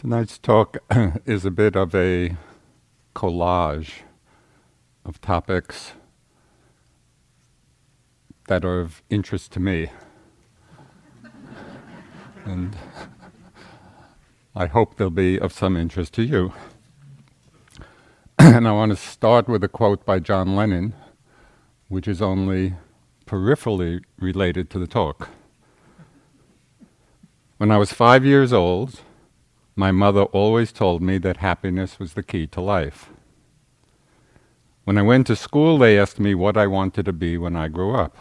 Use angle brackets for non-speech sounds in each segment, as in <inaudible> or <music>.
Tonight's talk <coughs> is a bit of a collage of topics that are of interest to me. and I hope they'll be of some interest to you. <coughs> and I want to start with a quote by John Lennon, which is only peripherally related to the talk. When I was five years old, my mother always told me that happiness was the key to life. When I went to school, they asked me what I wanted to be when I grew up.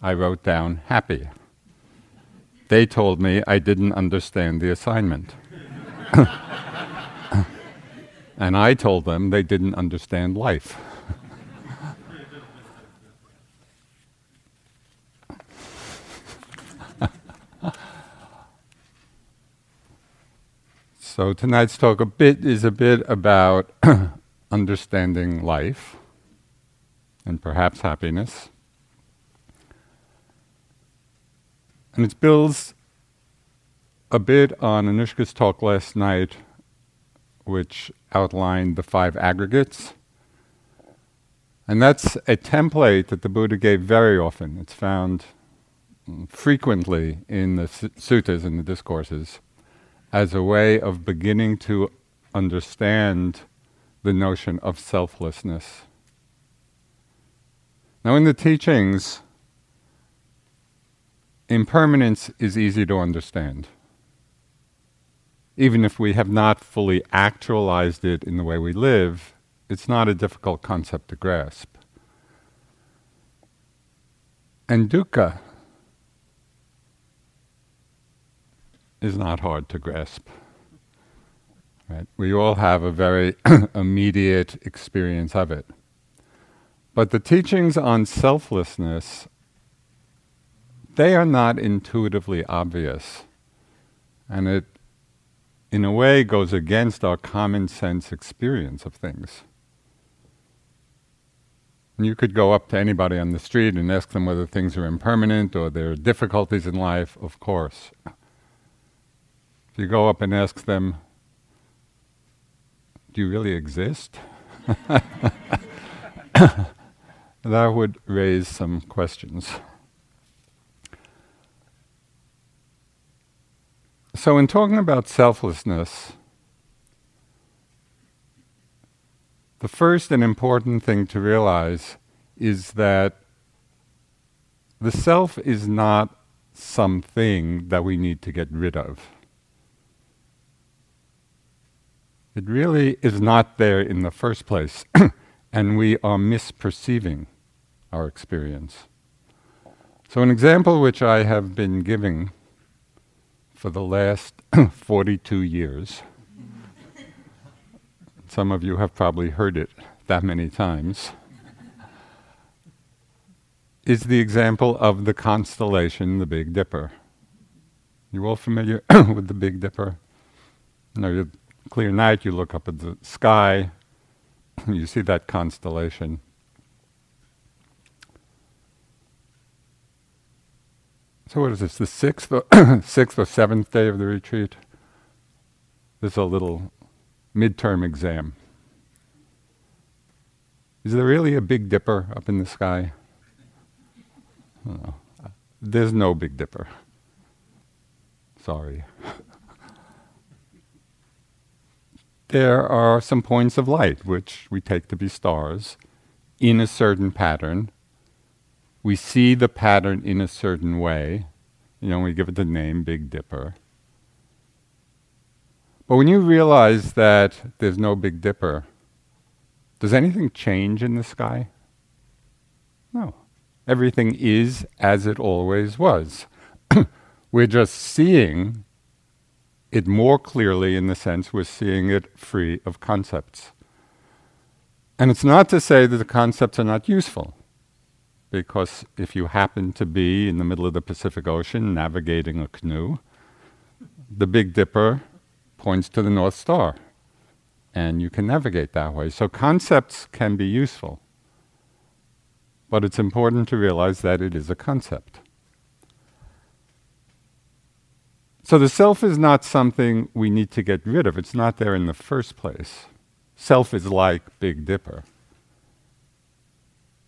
I wrote down happy. They told me I didn't understand the assignment. <laughs> and I told them they didn't understand life. So tonight's talk a bit is a bit about <clears throat> understanding life and perhaps happiness. And it builds a bit on Anushka's talk last night, which outlined the five aggregates. And that's a template that the Buddha gave very often. It's found frequently in the suttas and the discourses as a way of beginning to understand the notion of selflessness. Now, in the teachings, impermanence is easy to understand. Even if we have not fully actualized it in the way we live, it's not a difficult concept to grasp. And dukkha is not hard to grasp. Right? We all have a very <coughs> immediate experience of it. But the teachings on selflessness, they are not intuitively obvious. And it, in a way, goes against our common sense experience of things. And you could go up to anybody on the street and ask them whether things are impermanent or there are difficulties in life, of course you go up and ask them, Do you really exist? <laughs> that would raise some questions. So, in talking about selflessness, the first and important thing to realize is that the self is not something that we need to get rid of. It really is not there in the first place, <clears throat> and we are misperceiving our experience. So, an example which I have been giving for the last <clears throat> 42 years, some of you have probably heard it that many times, is the example of the constellation, the Big Dipper. You all familiar <clears throat> with the Big Dipper? No, clear night, you look up at the sky, <clears throat> you see that constellation. So what is this? The sixth, or <clears throat> sixth or seventh day of the retreat. This is a little midterm exam. Is there really a Big Dipper up in the sky? There's no Big Dipper. Sorry. <laughs> there are some points of light, which we take to be stars, in a certain pattern. We see the pattern in a certain way. You know, we give it the name Big Dipper. But when you realize that there's no Big Dipper, does anything change in the sky? No. Everything is as it always was. <clears throat> We're just seeing it more clearly in the sense we're seeing it free of concepts. And it's not to say that the concepts are not useful, because if you happen to be in the middle of the Pacific Ocean navigating a canoe, the Big Dipper points to the North Star, and you can navigate that way. So concepts can be useful, but it's important to realize that it is a concept. So the self is not something we need to get rid of. It's not there in the first place. Self is like Big Dipper.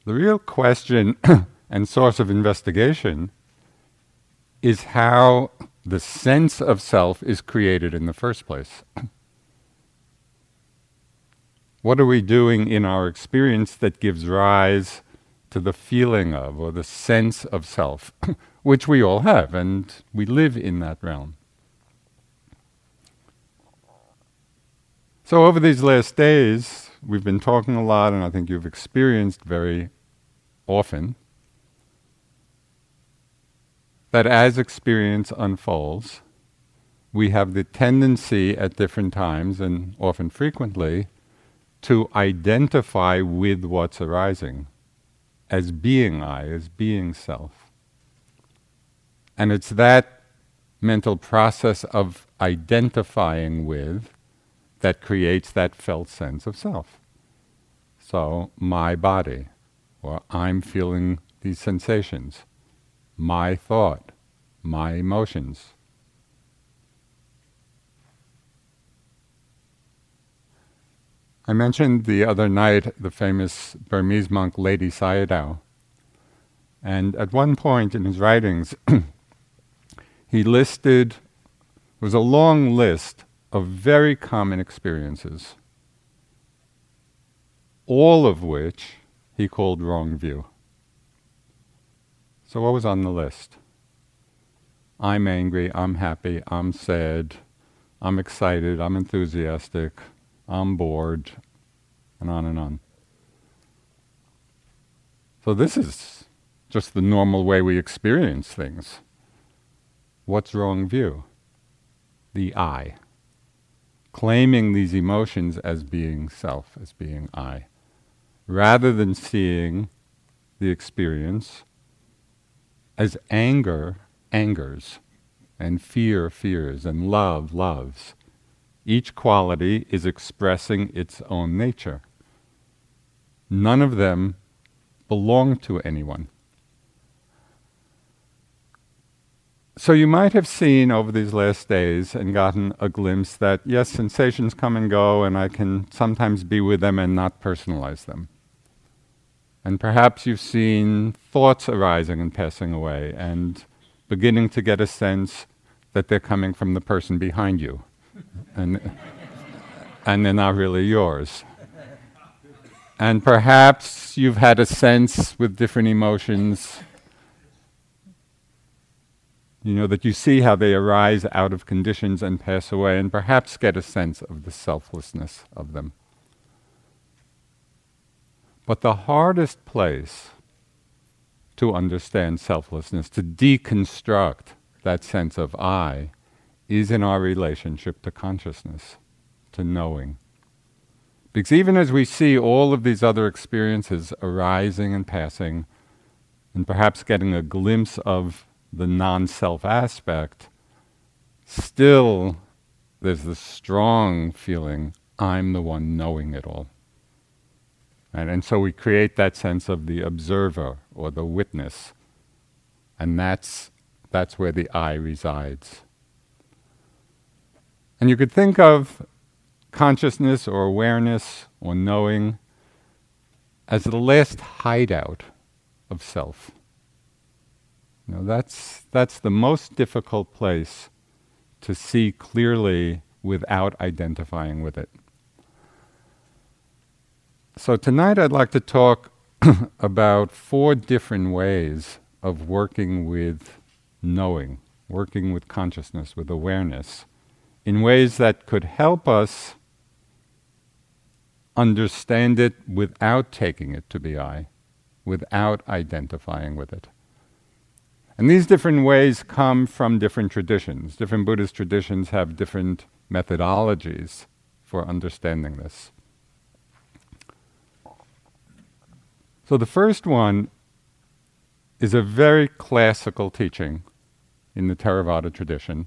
The real question <clears throat> and source of investigation is how the sense of self is created in the first place. <clears throat> what are we doing in our experience that gives rise to the feeling of or the sense of self, <clears throat> which we all have, and we live in that realm? So, over these last days, we've been talking a lot, and I think you've experienced very often that as experience unfolds, we have the tendency at different times and often frequently to identify with what's arising as being I, as being self. And it's that mental process of identifying with that creates that felt sense of self. So, my body, or I'm feeling these sensations my thought, my emotions. I mentioned the other night the famous Burmese monk Ledi Sayadaw. And at one point in his writings, <clears throat> he listed, it was a long list of very common experiences, all of which he called wrong view. So, what was on the list? I'm angry, I'm happy, I'm sad, I'm excited, I'm enthusiastic, I'm bored, and on and on. So, this is just the normal way we experience things. What's wrong view? The I. Claiming these emotions as being self, as being I, rather than seeing the experience as anger angers, and fear fears, and love loves. Each quality is expressing its own nature. None of them belong to anyone. So you might have seen over these last days and gotten a glimpse that yes, sensations come and go, and I can sometimes be with them and not personalize them. And perhaps you've seen thoughts arising and passing away and beginning to get a sense that they're coming from the person behind you. and, and they're not really yours. And perhaps you've had a sense with different emotions, you know, that you see how they arise out of conditions and pass away, and perhaps get a sense of the selflessness of them. But the hardest place to understand selflessness, to deconstruct that sense of I, is in our relationship to consciousness, to knowing. Because even as we see all of these other experiences arising and passing, and perhaps getting a glimpse of the non self aspect, still there's this strong feeling I'm the one knowing it all. And, and so we create that sense of the observer or the witness. And that's, that's where the I resides. And you could think of consciousness or awareness or knowing as the last hideout of self. That's, that's the most difficult place to see clearly without identifying with it. So, tonight I'd like to talk <coughs> about four different ways of working with knowing, working with consciousness, with awareness, in ways that could help us understand it without taking it to be I, without identifying with it. And these different ways come from different traditions. Different Buddhist traditions have different methodologies for understanding this. So the first one is a very classical teaching in the Theravada tradition,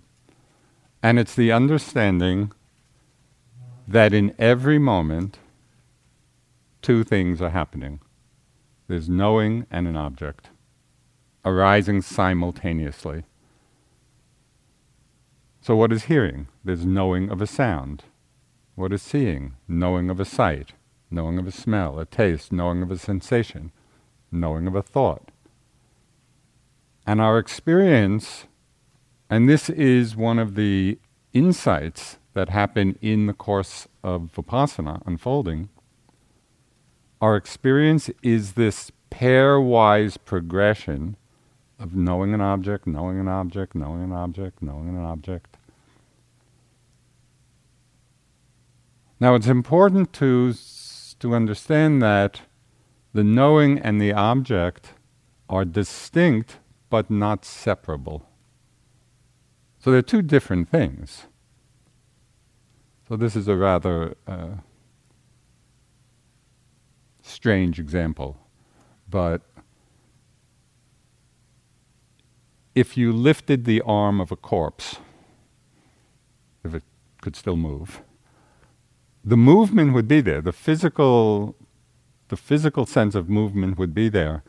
and it's the understanding that in every moment, two things are happening there's knowing and an object arising simultaneously. So, what is hearing? There's knowing of a sound. What is seeing? Knowing of a sight, knowing of a smell, a taste, knowing of a sensation, knowing of a thought. And our experience, and this is one of the insights that happen in the course of Vipassana unfolding, our experience is this pairwise progression of knowing an object, knowing an object, knowing an object, knowing an object. Now it's important to, to understand that the knowing and the object are distinct but not separable. So they're two different things. So this is a rather uh, strange example, but if you lifted the arm of a corpse, if it could still move, the movement would be there. The physical, the physical sense of movement would be there.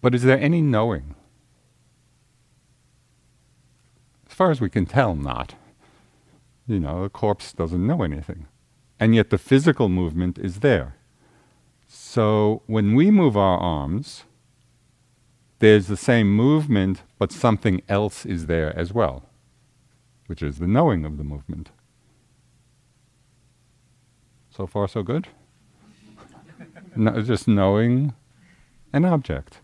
But is there any knowing? As far as we can tell, not. You know, the corpse doesn't know anything. And yet the physical movement is there. So when we move our arms, there's the same movement, but something else is there as well, which is the knowing of the movement. So far, so good? <laughs> no, just knowing an object.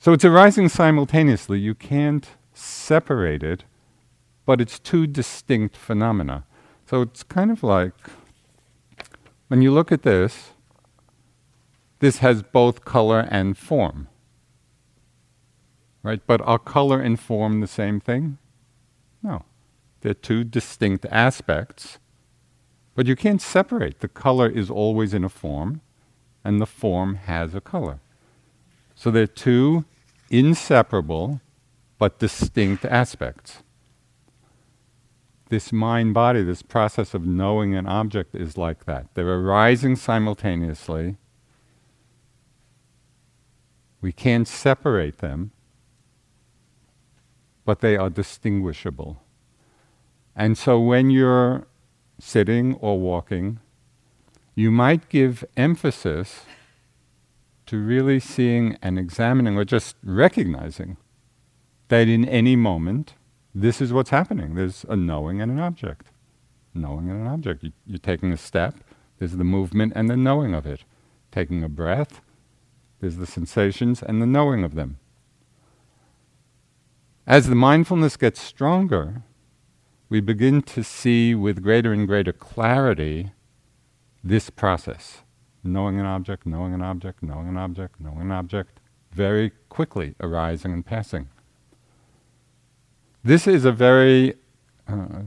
So it's arising simultaneously. You can't separate it, but it's two distinct phenomena. So it's kind of like when you look at this, this has both color and form. Right? But are color and form the same thing? No. They're two distinct aspects but you can't separate. The color is always in a form, and the form has a color. So they're two inseparable but distinct aspects. This mind body, this process of knowing an object is like that. They're arising simultaneously. We can't separate them, but they are distinguishable. And so when you're sitting or walking, you might give emphasis to really seeing and examining or just recognizing that in any moment, this is what's happening. There's a knowing and an object. Knowing and an object. You, you're taking a step, there's the movement and the knowing of it. Taking a breath, there's the sensations and the knowing of them. As the mindfulness gets stronger, we begin to see with greater and greater clarity this process knowing an object, knowing an object, knowing an object, knowing an object, very quickly arising and passing. This is a very uh,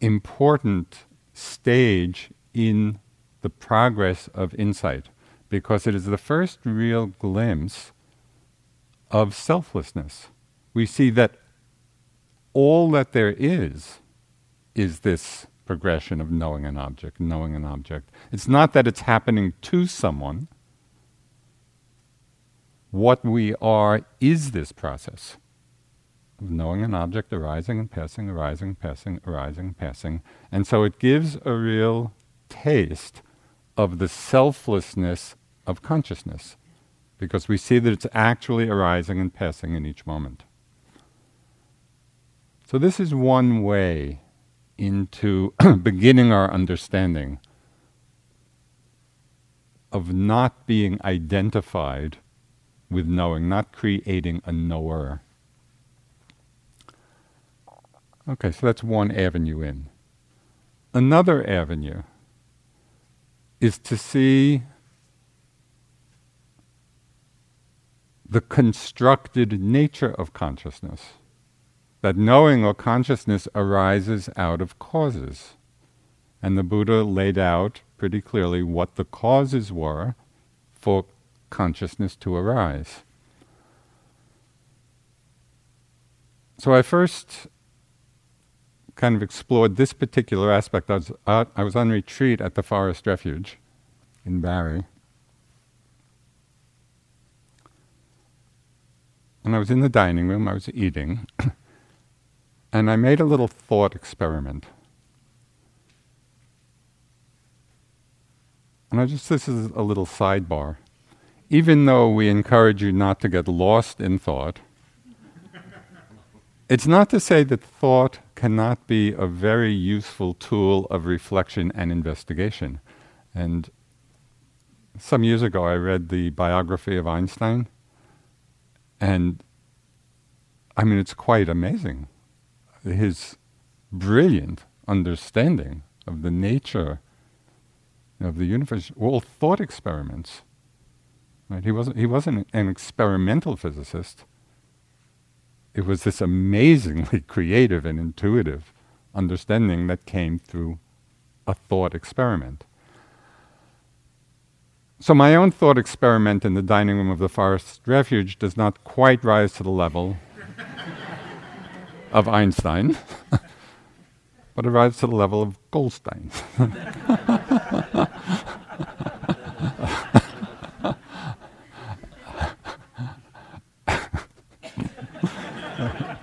important stage in the progress of insight because it is the first real glimpse of selflessness. We see that all that there is is this progression of knowing an object, knowing an object. It's not that it's happening to someone. What we are is this process of knowing an object arising and passing, arising, passing, arising, passing. And so it gives a real taste of the selflessness of consciousness because we see that it's actually arising and passing in each moment. So, this is one way into <clears throat> beginning our understanding of not being identified with knowing, not creating a knower. Okay, so that's one avenue in. Another avenue is to see the constructed nature of consciousness that knowing or consciousness arises out of causes. And the Buddha laid out pretty clearly what the causes were for consciousness to arise. So I first kind of explored this particular aspect. I was, out, I was on retreat at the Forest Refuge in Barre. And I was in the dining room, I was eating, <coughs> and I made a little thought experiment. And I just, this is a little sidebar. Even though we encourage you not to get lost in thought, <laughs> it's not to say that thought cannot be a very useful tool of reflection and investigation. And some years ago, I read the biography of Einstein, and I mean, it's quite amazing. His brilliant understanding of the nature of the universe, all thought experiments. Right? He wasn't, he wasn't an experimental physicist. It was this amazingly <laughs> creative and intuitive understanding that came through a thought experiment. So, my own thought experiment in the dining room of the Forest Refuge does not quite rise to the level of Einstein, <laughs> but it rises to the level of Goldstein.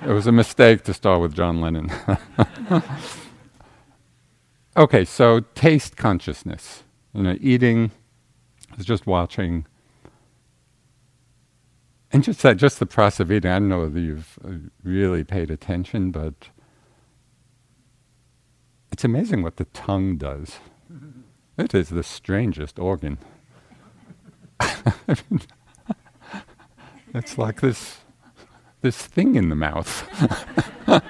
it was a mistake to start with John Lennon. <laughs> okay, so taste consciousness. You know, eating was just watching, and just that, just the process of eating. I don't know whether you've uh, really paid attention, but it's amazing what the tongue does. It is the strangest organ. <laughs> it's like this this thing in the mouth. <laughs>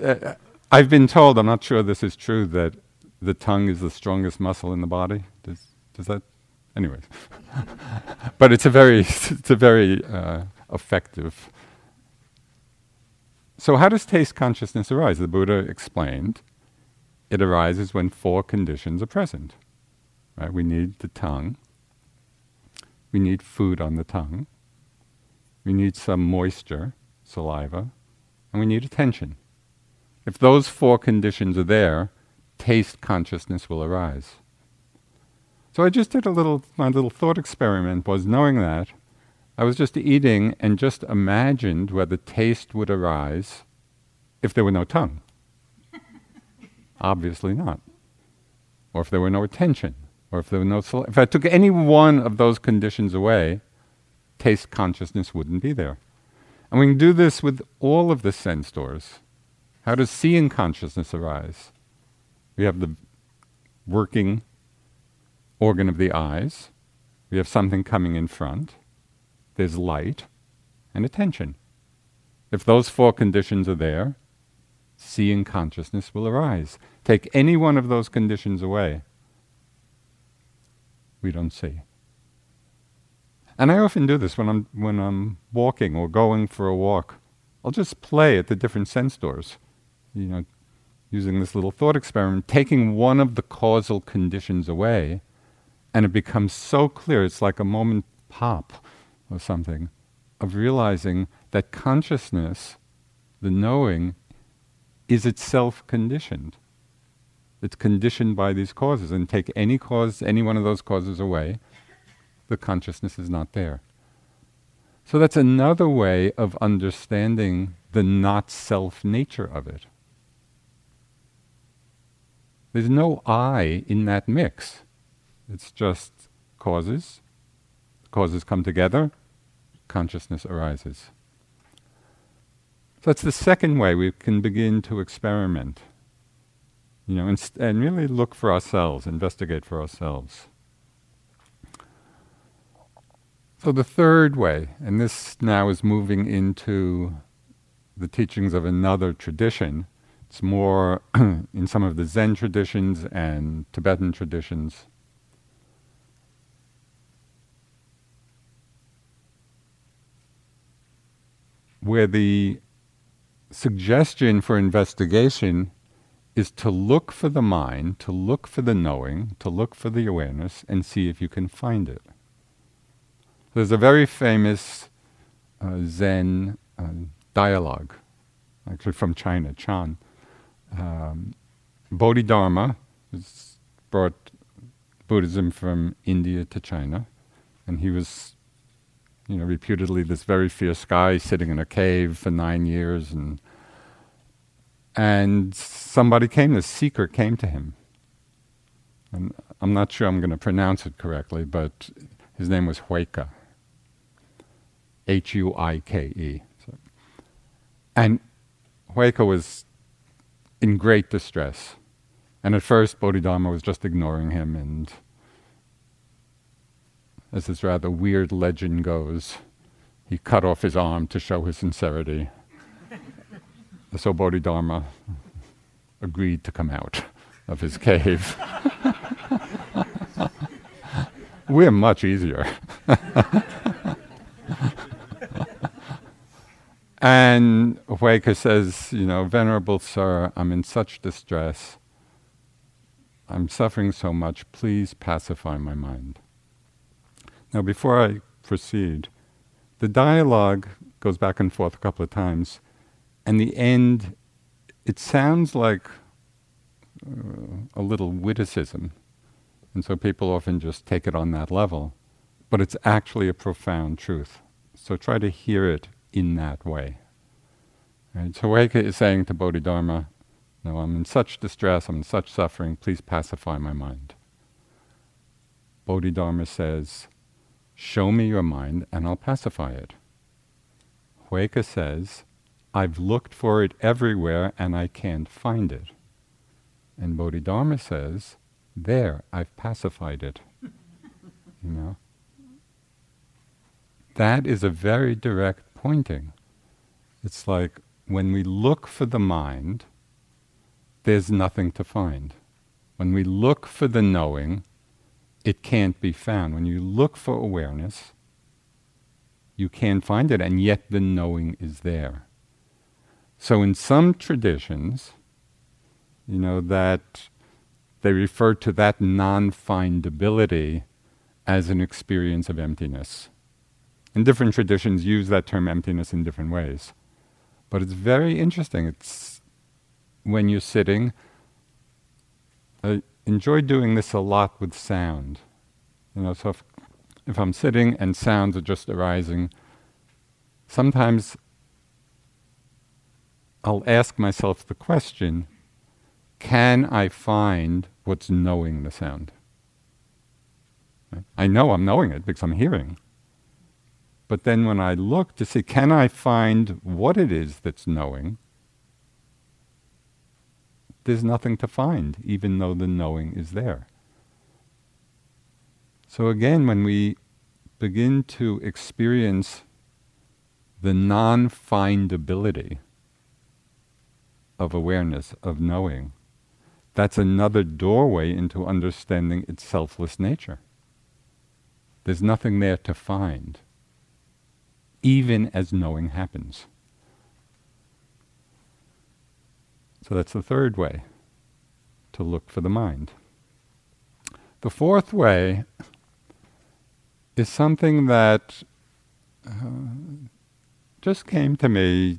uh, I've been told, I'm not sure this is true, that the tongue is the strongest muscle in the body. Does that? Anyways, <laughs> but it's a very <laughs> it's a very uh, effective. So how does taste consciousness arise? The Buddha explained, it arises when four conditions are present. Right? We need the tongue. We need food on the tongue. We need some moisture, saliva, and we need attention. If those four conditions are there, taste consciousness will arise. So I just did a little, my little thought experiment was knowing that I was just eating and just imagined whether taste would arise if there were no tongue. <laughs> Obviously not. Or if there were no attention, or if there were no, sal- if I took any one of those conditions away, taste consciousness wouldn't be there. And we can do this with all of the sense doors. How does seeing consciousness arise? We have the working organ of the eyes. We have something coming in front. There's light and attention. If those four conditions are there, seeing consciousness will arise. Take any one of those conditions away, we don't see. And I often do this when I'm when I'm walking or going for a walk. I'll just play at the different sense doors, you know, using this little thought experiment, taking one of the causal conditions away, and it becomes so clear, it's like a moment pop or something, of realizing that consciousness, the knowing, is itself conditioned. It's conditioned by these causes. And take any cause, any one of those causes away, the consciousness is not there. So that's another way of understanding the not self nature of it. There's no I in that mix. It's just causes. Causes come together, consciousness arises. So that's the second way we can begin to experiment. You know, and, and really look for ourselves, investigate for ourselves. So the third way, and this now is moving into the teachings of another tradition. It's more <clears throat> in some of the Zen traditions and Tibetan traditions. Where the suggestion for investigation is to look for the mind, to look for the knowing, to look for the awareness, and see if you can find it. There's a very famous uh, Zen uh, dialogue, actually from China, Chan. Um, Bodhidharma brought Buddhism from India to China, and he was you know, reputedly this very fierce guy sitting in a cave for nine years, and and somebody came, this seeker came to him, and I'm not sure I'm going to pronounce it correctly, but his name was Huike, H U I K E, so. and Huike was in great distress, and at first Bodhidharma was just ignoring him and as this rather weird legend goes, he cut off his arm to show his sincerity. so Bodhidharma agreed to come out of his cave. <laughs> We're much easier. <laughs> and Huike says, you know, Venerable Sir, I'm in such distress. I'm suffering so much. Please pacify my mind. Now, before I proceed, the dialogue goes back and forth a couple of times, and the end, it sounds like uh, a little witticism, and so people often just take it on that level, but it's actually a profound truth. So try to hear it in that way. Right? So is saying to Bodhidharma, No, I'm in such distress, I'm in such suffering, please pacify my mind. Bodhidharma says, Show me your mind and I'll pacify it. Huike says, I've looked for it everywhere and I can't find it. And Bodhidharma says, There, I've pacified it. <laughs> you know? That is a very direct pointing. It's like when we look for the mind, there's nothing to find. When we look for the knowing, it can't be found. When you look for awareness, you can't find it, and yet the knowing is there. So, in some traditions, you know, that they refer to that non findability as an experience of emptiness. And different traditions use that term emptiness in different ways. But it's very interesting. It's when you're sitting, uh, enjoy doing this a lot with sound. You know, so if, if I'm sitting and sounds are just arising, sometimes I'll ask myself the question can I find what's knowing the sound? I know I'm knowing it because I'm hearing. But then when I look to see, can I find what it is that's knowing? There's nothing to find, even though the knowing is there. So again, when we begin to experience the non findability of awareness, of knowing, that's another doorway into understanding its selfless nature. There's nothing there to find, even as knowing happens. So that's the third way to look for the mind. The fourth way is something that uh, just came to me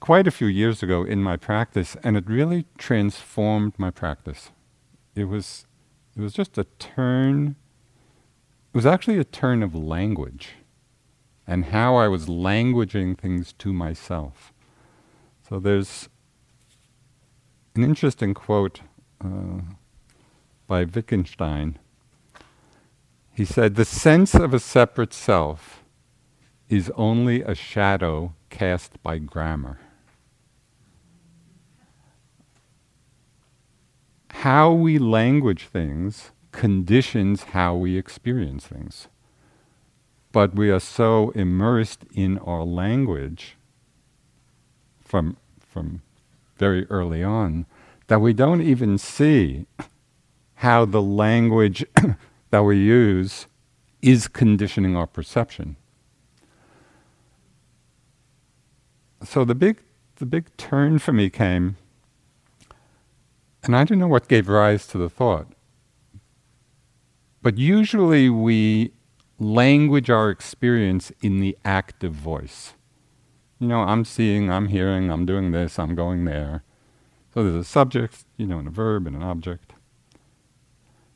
quite a few years ago in my practice, and it really transformed my practice. It was, it was just a turn. It was actually a turn of language, and how I was languaging things to myself. So there's an interesting quote uh, by Wittgenstein. He said, The sense of a separate self is only a shadow cast by grammar. How we language things conditions how we experience things. But we are so immersed in our language from, from very early on that we don't even see how the language <coughs> that we use is conditioning our perception. So the big, the big turn for me came, and I don't know what gave rise to the thought, but usually we language our experience in the active voice you know, I'm seeing, I'm hearing, I'm doing this, I'm going there. So there's a subject, you know, and a verb and an object.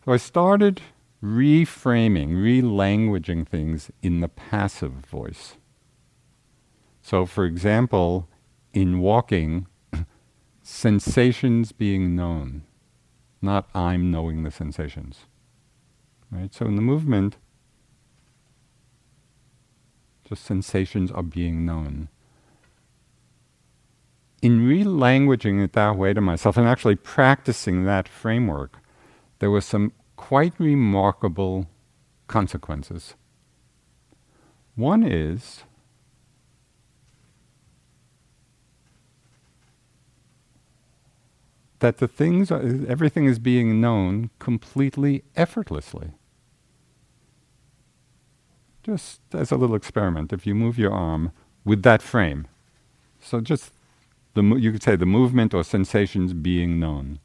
So I started reframing, relanguaging things in the passive voice. So, for example, in walking, <coughs> sensations being known, not I'm knowing the sensations. Right? So, in the movement, just sensations are being known. In relanguaging it that way to myself and actually practicing that framework, there were some quite remarkable consequences. One is that the things, everything is being known completely effortlessly. Just as a little experiment, if you move your arm with that frame, so just the you could say the movement or sensations being known.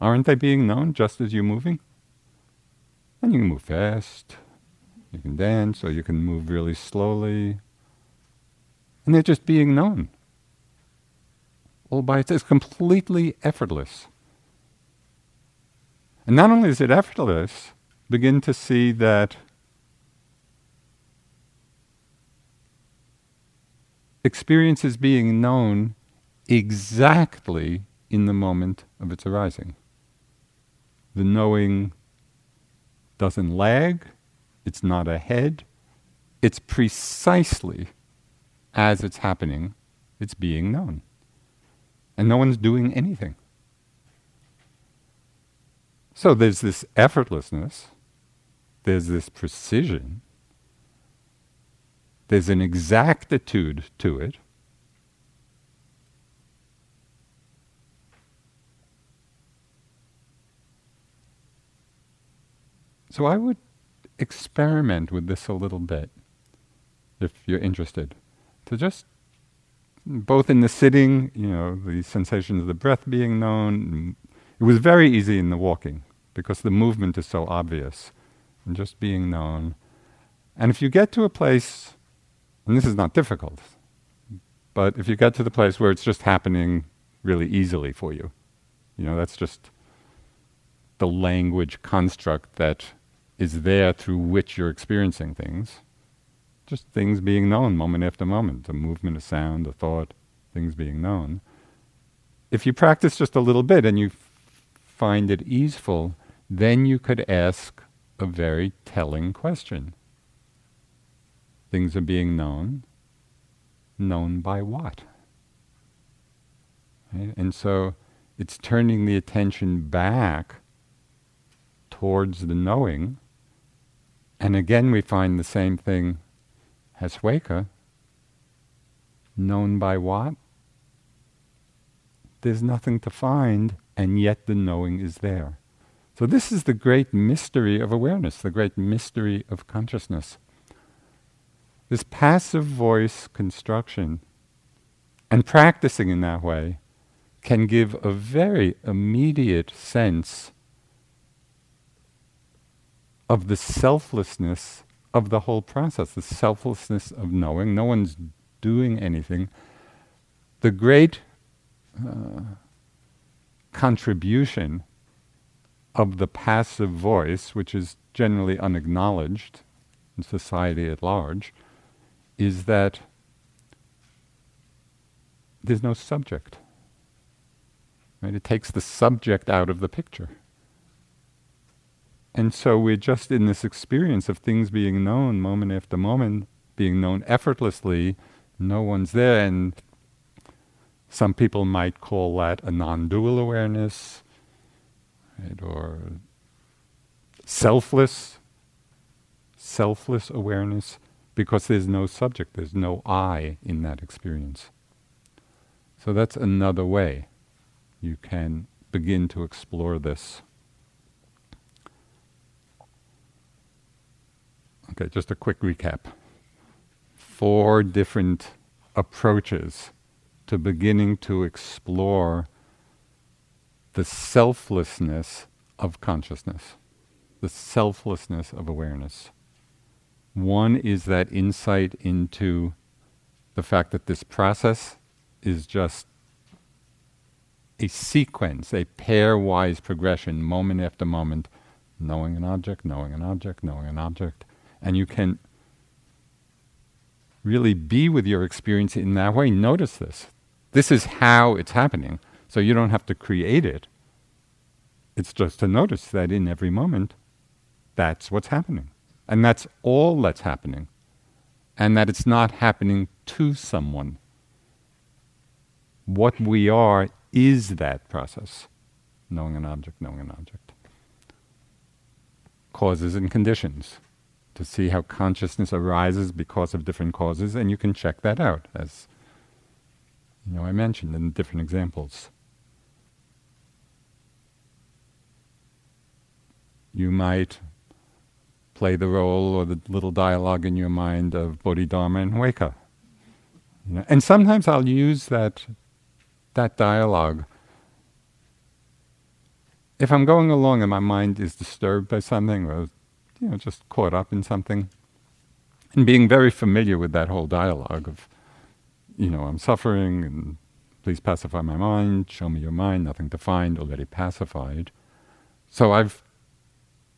Aren't they being known just as you're moving? And you can move fast, you can dance, or you can move really slowly. And they're just being known. All by itself. It's completely effortless. And not only is it effortless, begin to see that experience is being known exactly in the moment of its arising the knowing doesn't lag, it's not ahead, it's precisely as it's happening, it's being known. And no one's doing anything. So there's this effortlessness, there's this precision, there's an exactitude to it So I would experiment with this a little bit, if you're interested, to just both in the sitting, you know, the sensations of the breath being known. It was very easy in the walking because the movement is so obvious and just being known. And if you get to a place, and this is not difficult, but if you get to the place where it's just happening really easily for you, you know, that's just the language construct that is there through which you're experiencing things. Just things being known moment after moment, a movement, a sound, a thought, things being known. If you practice just a little bit and you f- find it easeful, then you could ask a very telling question. Things are being known. Known by what? Right? And so it's turning the attention back towards the knowing and again, we find the same thing as Huike. Known by what? There's nothing to find, and yet the knowing is there. So, this is the great mystery of awareness, the great mystery of consciousness. This passive voice construction and practicing in that way can give a very immediate sense of the selflessness of the whole process, the selflessness of knowing. No one's doing anything. The great uh, contribution of the passive voice, which is generally unacknowledged in society at large, is that there's no subject. Right? It takes the subject out of the picture. And so we're just in this experience of things being known moment after moment, being known effortlessly. No one's there. And some people might call that a non dual awareness, right? or selfless, selfless awareness, because there's no subject, there's no I in that experience. So that's another way you can begin to explore this. Okay, just a quick recap. Four different approaches to beginning to explore the selflessness of consciousness, the selflessness of awareness. One is that insight into the fact that this process is just a sequence, a pairwise progression, moment after moment, knowing an object, knowing an object, knowing an object. And you can really be with your experience in that way. Notice this. This is how it's happening. So you don't have to create it. It's just to notice that in every moment, that's what's happening. And that's all that's happening. And that it's not happening to someone. What we are is that process knowing an object, knowing an object. Causes and conditions to see how consciousness arises because of different causes, and you can check that out, as you know I mentioned in different examples. You might play the role or the little dialogue in your mind of Bodhidharma and Huike. You know, and sometimes I'll use that that dialogue. If I'm going along and my mind is disturbed by something or you know, just caught up in something. And being very familiar with that whole dialogue of, you know, I'm suffering and please pacify my mind, show me your mind, nothing to find, already pacified. So I've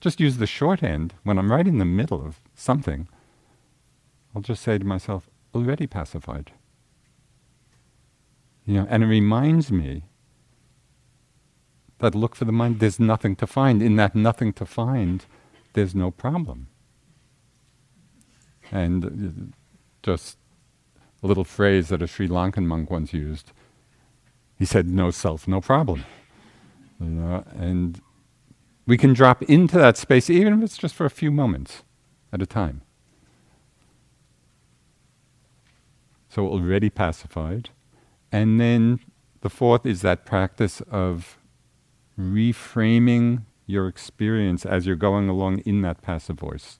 just use the shorthand when I'm right in the middle of something. I'll just say to myself, already pacified. You know, and it reminds me that look for the mind, there's nothing to find. In that nothing to find, there's no problem. And uh, just a little phrase that a Sri Lankan monk once used. He said, "No self, no problem." You know, and we can drop into that space, even if it's just for a few moments at a time. So already pacified, and then the fourth is that practice of reframing your experience as you're going along in that passive voice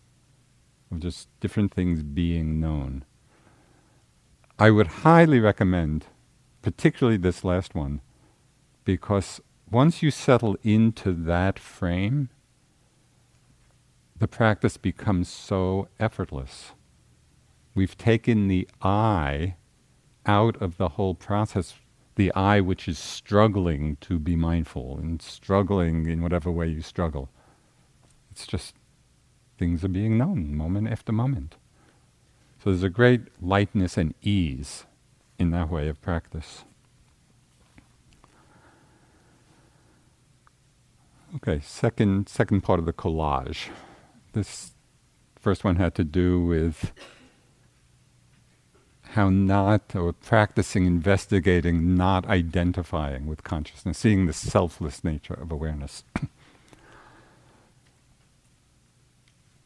of just different things being known. I would highly recommend, particularly this last one, because once you settle into that frame, the practice becomes so effortless. We've taken the I out of the whole process the I which is struggling to be mindful and struggling in whatever way you struggle. It's just things are being known moment after moment. So there's a great lightness and ease in that way of practice. Okay, second second part of the collage. This first one had to do with how not, or practicing investigating, not identifying with consciousness, seeing the selfless nature of awareness. <clears throat>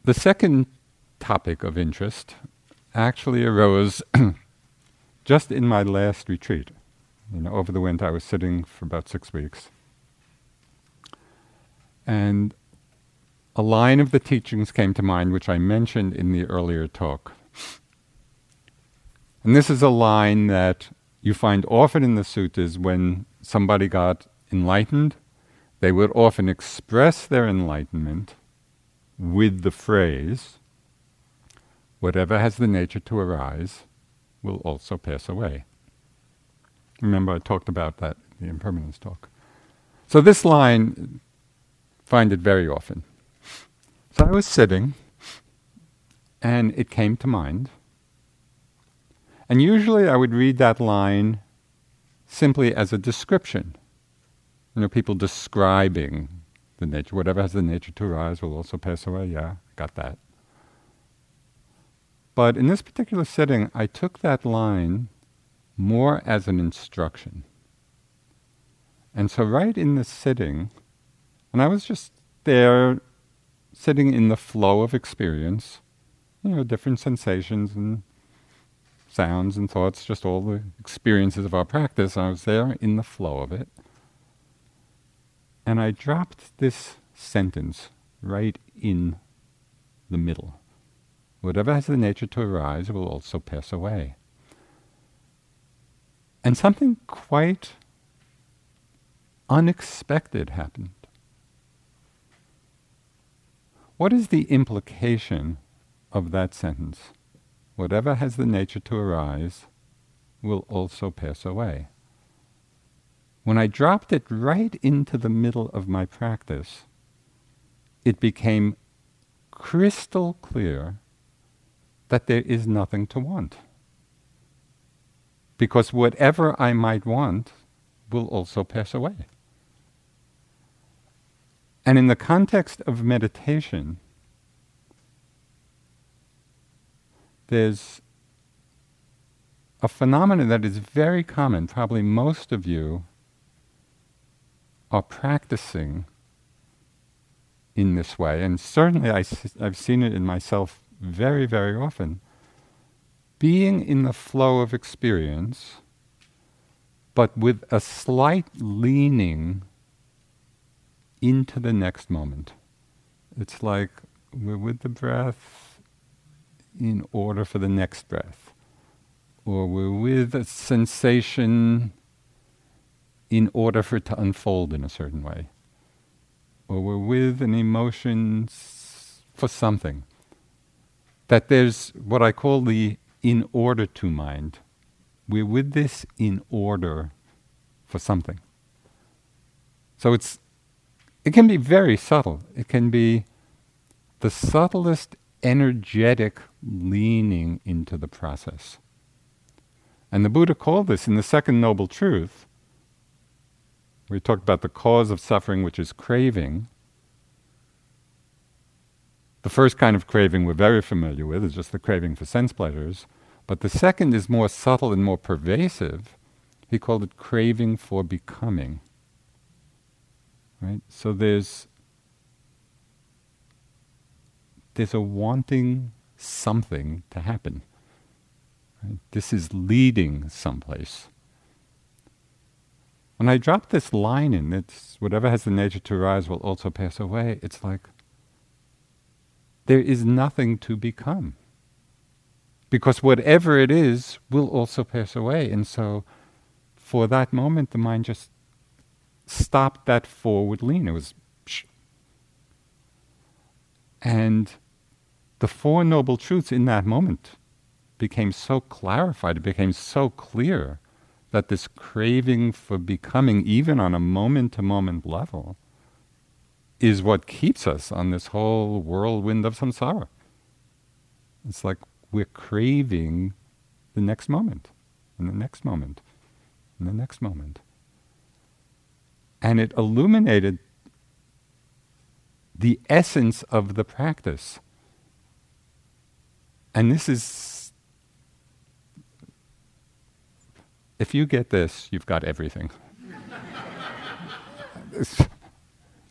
the second topic of interest actually arose <clears throat> just in my last retreat. You know, over the winter, I was sitting for about six weeks. And a line of the teachings came to mind, which I mentioned in the earlier talk. And this is a line that you find often in the suttas when somebody got enlightened, they would often express their enlightenment with the phrase, whatever has the nature to arise will also pass away. Remember, I talked about that in the impermanence talk. So, this line, find it very often. So, I was sitting, and it came to mind and usually I would read that line simply as a description. You know, people describing the nature. Whatever has the nature to arise will also pass away. Yeah, got that. But in this particular setting, I took that line more as an instruction. And so, right in the sitting, and I was just there, sitting in the flow of experience, you know, different sensations and sounds and thoughts, just all the experiences of our practice. I was there in the flow of it. And I dropped this sentence right in the middle. Whatever has the nature to arise will also pass away. And something quite unexpected happened. What is the implication of that sentence? whatever has the nature to arise will also pass away. when I dropped it right into the middle of my practice, it became crystal clear that there is nothing to want. Because whatever I might want will also pass away. And in the context of meditation, there's a phenomenon that is very common. Probably most of you are practicing in this way, and certainly I, I've seen it in myself very, very often. Being in the flow of experience, but with a slight leaning into the next moment. It's like we're with the breath in order for the next breath, or we're with a sensation in order for it to unfold in a certain way, or we're with an emotion for something. That there's what I call the in order to mind. We're with this in order for something. So it's it can be very subtle. It can be the subtlest energetic leaning into the process. And the Buddha called this in the second noble truth. We talked about the cause of suffering, which is craving. The first kind of craving we're very familiar with is just the craving for sense pleasures. But the second is more subtle and more pervasive. He called it craving for becoming. Right? So there's there's a wanting something to happen. Right? This is leading someplace. When I drop this line in, it's whatever has the nature to arise will also pass away. It's like there is nothing to become. Because whatever it is will also pass away. And so for that moment, the mind just stopped that forward lean. It was psh. And the Four Noble Truths in that moment became so clarified, it became so clear that this craving for becoming, even on a moment to moment level, is what keeps us on this whole whirlwind of samsara. It's like we're craving the next moment, and the next moment, and the next moment and it illuminated the essence of the practice. And this is, if you get this, you've got everything. <laughs>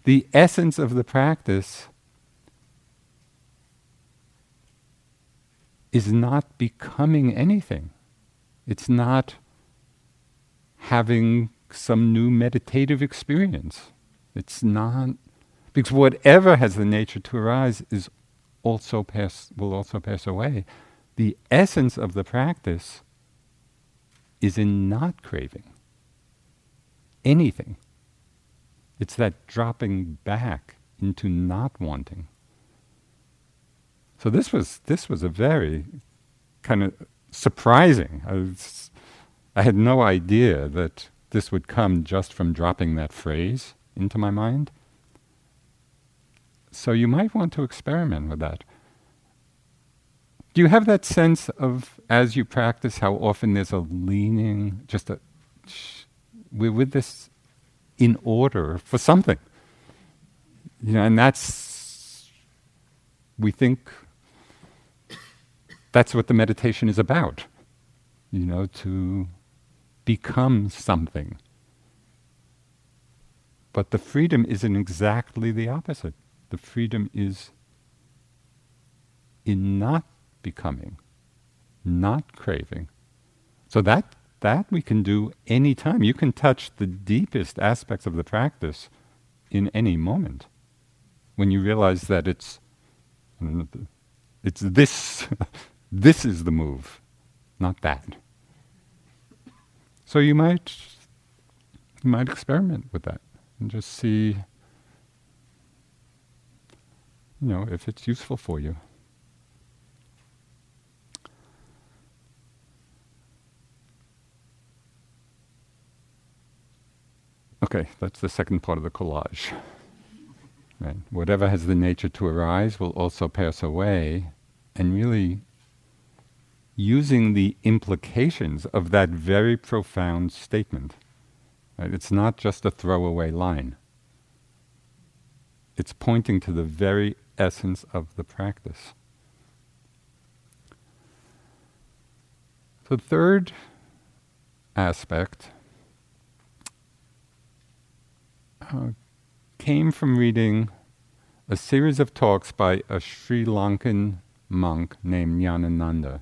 the essence of the practice is not becoming anything. It's not having some new meditative experience. It's not because whatever has the nature to arise is also pass will also pass away. The essence of the practice is in not craving anything. It's that dropping back into not wanting. So this was this was a very kind of surprising. I, was, I had no idea that this would come just from dropping that phrase into my mind. So you might want to experiment with that. Do you have that sense of, as you practice, how often there's a leaning, just a, we're with this in order for something? You know, and that's, we think that's what the meditation is about. You know, to become something. But the freedom isn't exactly the opposite. The freedom is in not becoming, not craving. So that that we can do any time. You can touch the deepest aspects of the practice in any moment. When you realize that it's it's this <laughs> this is the move, not that. So you might you might experiment with that and just see you know if it's useful for you. Okay, that's the second part of the collage. Right. Whatever has the nature to arise will also pass away, and really using the implications of that very profound statement. Right? It's not just a throwaway line. It's pointing to the very essence of the practice. The third aspect uh, came from reading a series of talks by a Sri Lankan monk named Nyanananda.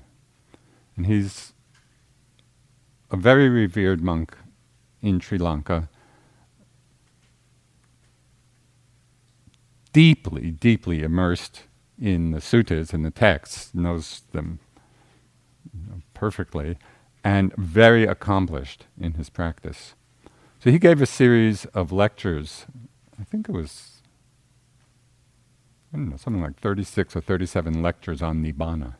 And he's a very revered monk in Sri Lanka. Deeply, deeply immersed in the suttas and the texts, knows them perfectly, and very accomplished in his practice. So he gave a series of lectures. I think it was, I don't know, something like 36 or 37 lectures on Nibbana.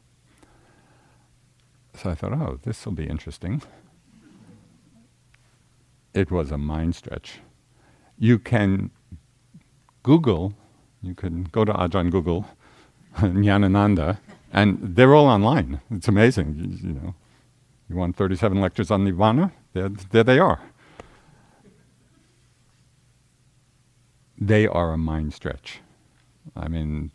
So I thought, oh, this will be interesting. It was a mind stretch. You can Google, you can go to Ajahn Google, <laughs> Nyanananda, and they're all online. It's amazing. You, you, know, you want 37 lectures on Nibbana? There, there they are. They are a mind stretch. I mean,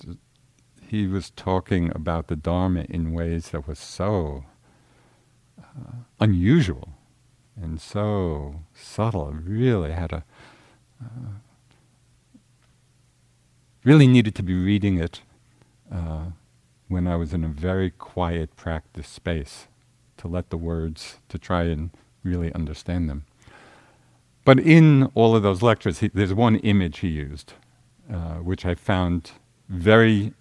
he was talking about the Dharma in ways that were so uh, unusual and so subtle. Really had a uh, really needed to be reading it uh, when I was in a very quiet practice space to let the words, to try and really understand them. But in all of those lectures, he, there's one image he used, uh, which I found very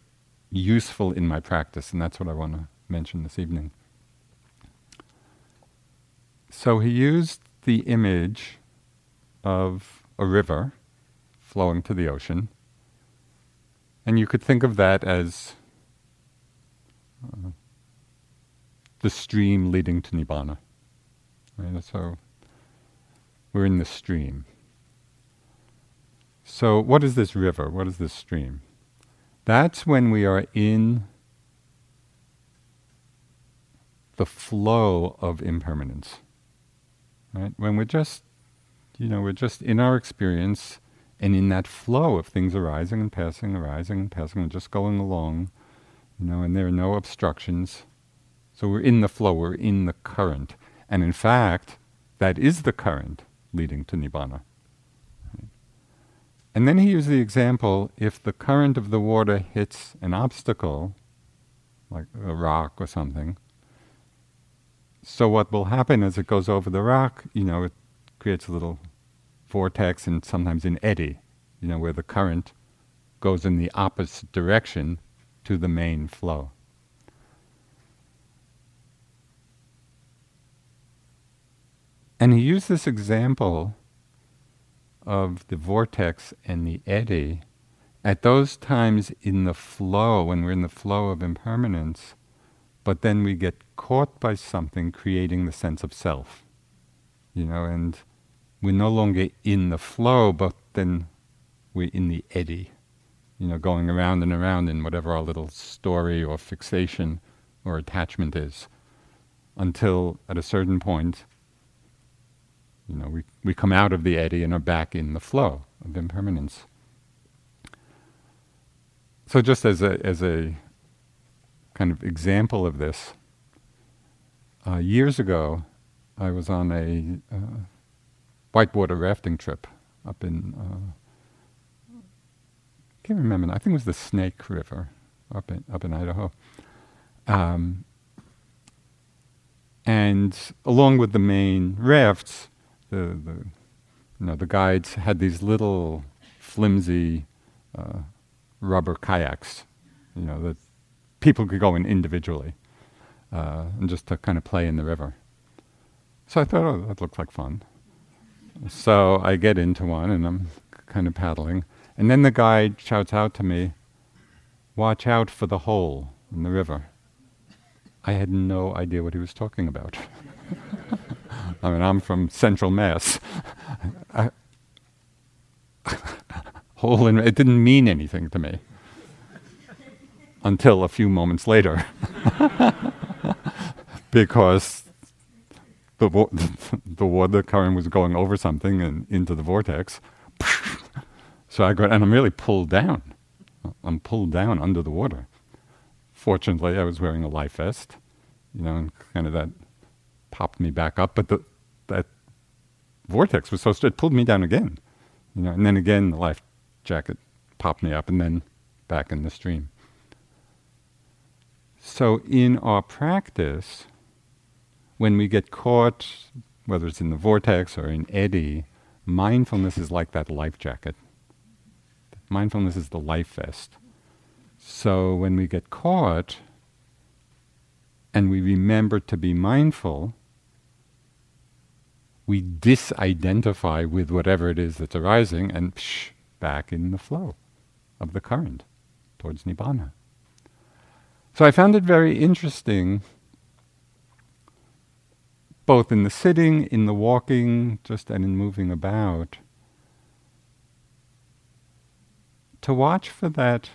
useful in my practice, and that's what I want to mention this evening. So he used the image of a river flowing to the ocean, and you could think of that as uh, the stream leading to Nibbana. Right? So we're in the stream. So, what is this river? What is this stream? That's when we are in the flow of impermanence. Right? When we're just, you know, we're just in our experience and in that flow of things arising and passing, arising and passing, and just going along you know, and there are no obstructions. So we're in the flow, we're in the current. And in fact, that is the current leading to Nibbana. And then he used the example if the current of the water hits an obstacle, like a rock or something, so what will happen as it goes over the rock, you know, it creates a little vortex and sometimes an eddy, you know, where the current goes in the opposite direction to the main flow. And he used this example of the vortex and the eddy at those times in the flow, when we're in the flow of impermanence, but then we get caught by something creating the sense of self. You know, and we're no longer in the flow, but then we're in the eddy you know, going around and around in whatever our little story or fixation or attachment is, until at a certain point, you know, we, we come out of the eddy and are back in the flow of impermanence. So, just as a, as a kind of example of this, uh, years ago, I was on a uh, whitewater rafting trip up in uh, can't remember. I think it was the Snake River up in up in Idaho. Um, and along with the main rafts, the, the you know the guides had these little flimsy uh, rubber kayaks, you know that people could go in individually uh, and just to kind of play in the river. So I thought, oh, that looks like fun. So I get into one and I'm kind of paddling, and then the guide shouts out to me, Watch out for the hole in the river. I had no idea what he was talking about. <laughs> I mean, I'm from Central Mass. <laughs> I, <laughs> hole in it didn't mean anything to me until a few moments later because the, vo- <laughs> the water current was going over something and into the vortex <laughs> so i got and i'm really pulled down i'm pulled down under the water fortunately i was wearing a life vest you know and kind of that popped me back up but the, that vortex was so strong it pulled me down again you know and then again the life jacket popped me up and then back in the stream. So in our practice, when we get caught, whether it's in the vortex or in eddy, mindfulness is like that life jacket. Mindfulness is the life vest. So when we get caught and we remember to be mindful, we disidentify with whatever it is that's arising and psh, back in the flow of the current towards Nibbana. So I found it very interesting, both in the sitting, in the walking, just and in moving about, to watch for that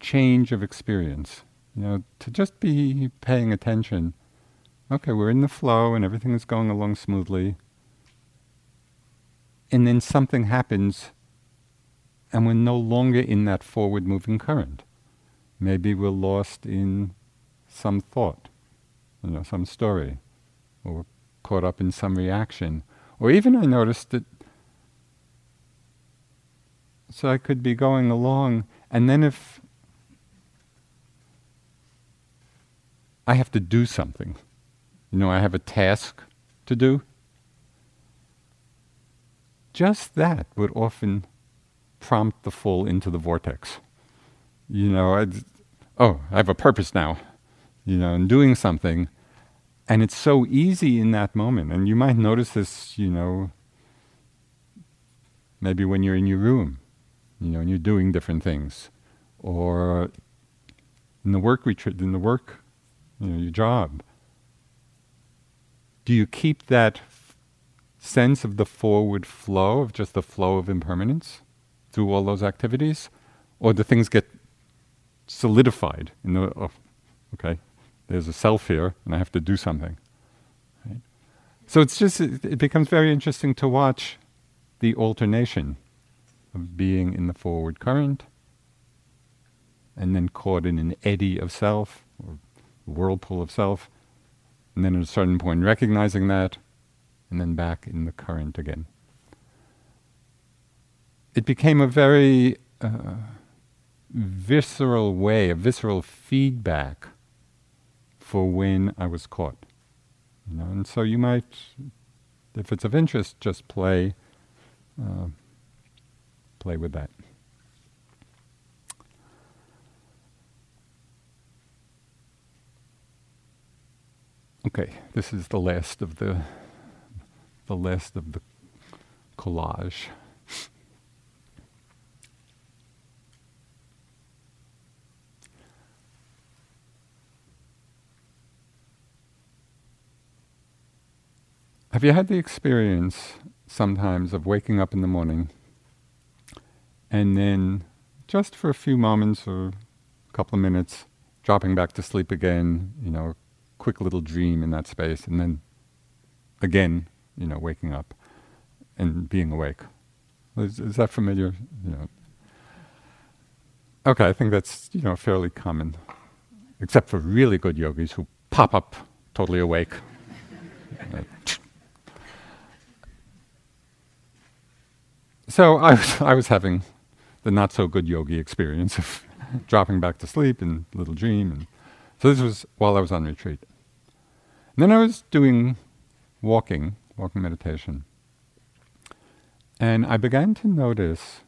change of experience. You know, to just be paying attention. Okay, we're in the flow and everything is going along smoothly and then something happens and we're no longer in that forward moving current. Maybe we're lost in some thought, you know, some story, or caught up in some reaction. Or even I noticed that, so I could be going along, and then if I have to do something, you know, I have a task to do, just that would often prompt the fall into the vortex. You know, I'd, oh, I have a purpose now, you know, and doing something. And it's so easy in that moment. And you might notice this, you know, maybe when you're in your room, you know, and you're doing different things. Or in the work retreat, in the work, you know, your job. Do you keep that sense of the forward flow, of just the flow of impermanence through all those activities? Or do things get solidified in the, oh, okay, there's a self here and I have to do something. Right? So it's just, it, it becomes very interesting to watch the alternation of being in the forward current and then caught in an eddy of self or whirlpool of self, and then at a certain point recognizing that and then back in the current again. It became a very uh, visceral way, a visceral feedback for when I was caught. You know, and so you might, if it's of interest, just play, uh, play with that. Okay, this is the last of the the list of the collage. Have you had the experience sometimes of waking up in the morning and then just for a few moments or a couple of minutes dropping back to sleep again, you know, a quick little dream in that space and then again you know, waking up and being awake. Is, is that familiar? You know. Okay, I think that's you know fairly common, except for really good yogis who pop up totally awake. <laughs> Uh, so I was, I was having the not so good yogi experience of <laughs> dropping back to sleep and little dream, and so this was while I was on retreat. And then I was doing walking walking meditation. And I began to notice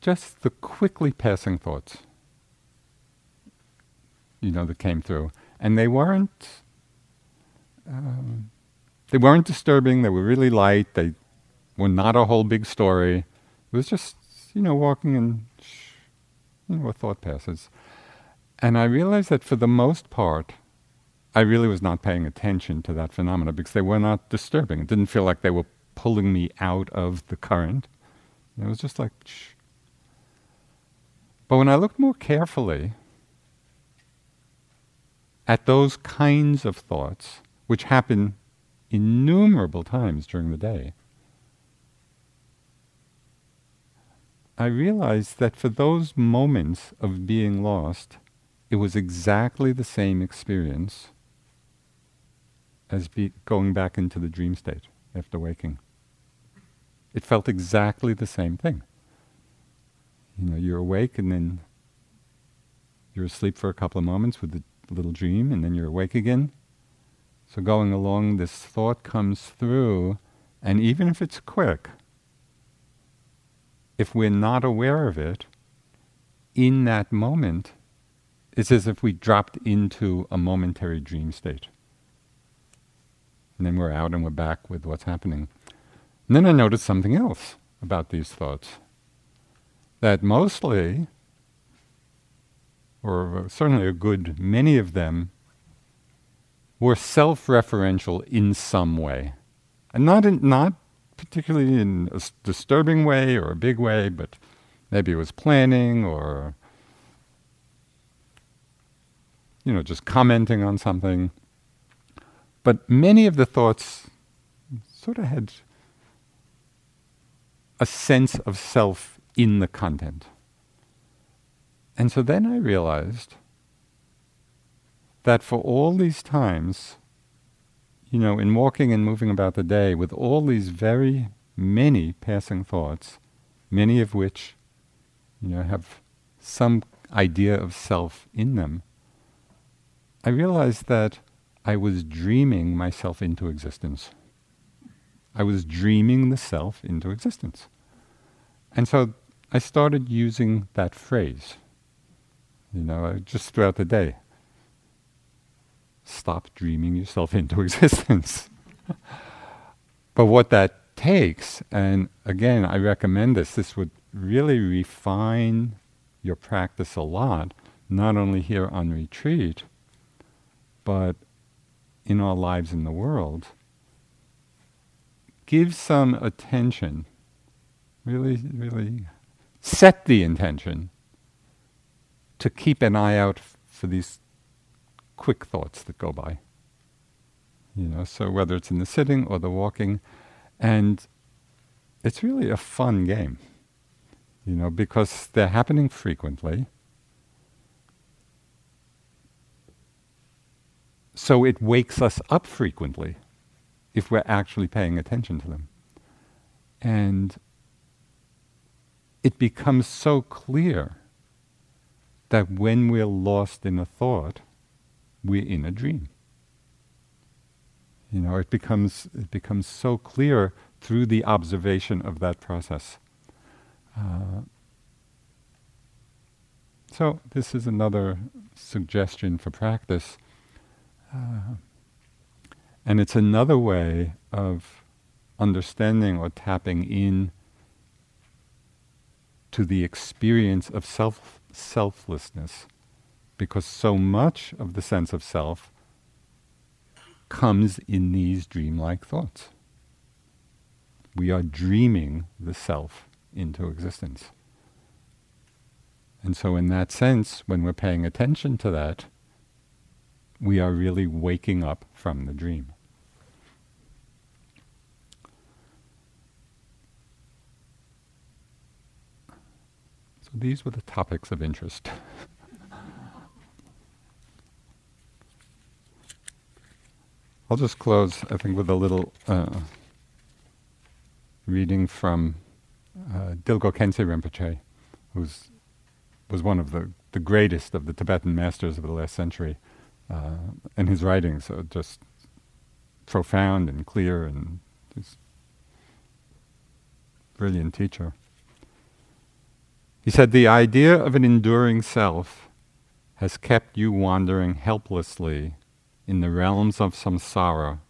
just the quickly passing thoughts, you know, that came through. And they weren't, um, they weren't disturbing, they were really light, they were not a whole big story. It was just, you know, walking and, you know, a thought passes. And I realized that for the most part, I really was not paying attention to that phenomena because they were not disturbing. It didn't feel like they were pulling me out of the current. It was just like, shh. But when I looked more carefully at those kinds of thoughts, which happen innumerable times during the day, I realized that for those moments of being lost, it was exactly the same experience as be going back into the dream state after waking. It felt exactly the same thing. You know, you're awake and then you're asleep for a couple of moments with the little dream and then you're awake again. So going along, this thought comes through, and even if it's quick, if we're not aware of it, in that moment, it's as if we dropped into a momentary dream state. And then we're out and we're back with what's happening. And then I noticed something else about these thoughts. That mostly, or certainly a good many of them, were self referential in some way. And not, in, not particularly in a disturbing way or a big way, but maybe it was planning or, you know, just commenting on something. But many of the thoughts sort of had a sense of self in the content. And so then I realized that for all these times, you know, in walking and moving about the day with all these very many passing thoughts, many of which, you know, have some idea of self in them, I realized that I was dreaming myself into existence. I was dreaming the self into existence. And so I started using that phrase, you know, just throughout the day. Stop dreaming yourself <laughs> into existence. <laughs> but what that takes, and again, I recommend this, this would really refine your practice a lot, not only here on retreat, but in our lives in the world, give some attention, really, really set the intention to keep an eye out for these quick thoughts that go by. You know, so whether it's in the sitting or the walking, and it's really a fun game, you know, because they're happening frequently. So it wakes us up frequently if we're actually paying attention to them. And it becomes so clear that when we're lost in a thought, we're in a dream. You know, it becomes it becomes so clear through the observation of that process. Uh, so this is another suggestion for practice. Uh, and it's another way of understanding or tapping in to the experience of self selflessness because so much of the sense of self comes in these dreamlike thoughts. We are dreaming the self into existence. And so, in that sense, when we're paying attention to that, we are really waking up from the dream. So these were the topics of interest. <laughs> I'll just close, I think, with a little uh, reading from uh, Dilgo Khyentse Rinpoche, who was one of the, the greatest of the Tibetan masters of the last century. Uh, and his writings are just profound and clear and he's brilliant teacher. He said, The idea of an enduring self has kept you wandering helplessly in the realms of samsara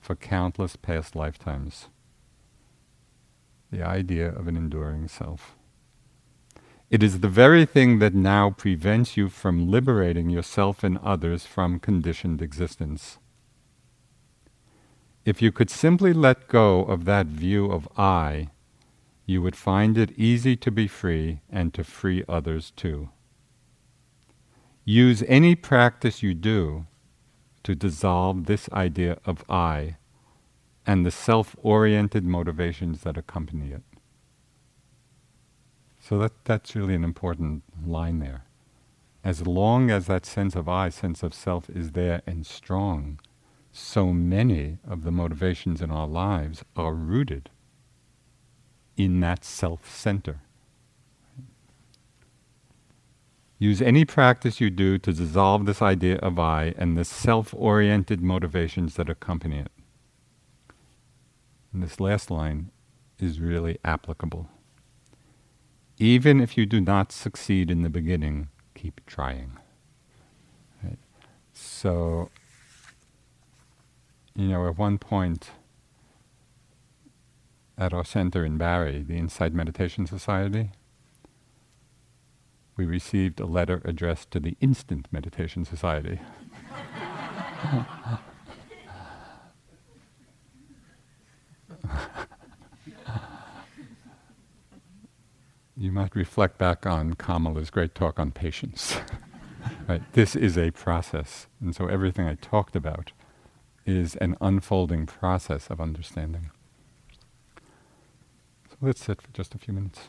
for countless past lifetimes. The idea of an enduring self. It is the very thing that now prevents you from liberating yourself and others from conditioned existence. If you could simply let go of that view of I, you would find it easy to be free and to free others too. Use any practice you do to dissolve this idea of I and the self oriented motivations that accompany it. So that, that's really an important line there. As long as that sense of I, sense of self, is there and strong, so many of the motivations in our lives are rooted in that self center. Use any practice you do to dissolve this idea of I and the self oriented motivations that accompany it. And this last line is really applicable. Even if you do not succeed in the beginning, keep trying. Right? So, you know, at one point at our center in Barre, the Insight Meditation Society, we received a letter addressed to the Instant Meditation Society. you might reflect back on Kamala's great talk on patience. <laughs> right? This is a process. And so everything I talked about is an unfolding process of understanding. So let's sit for just a few minutes.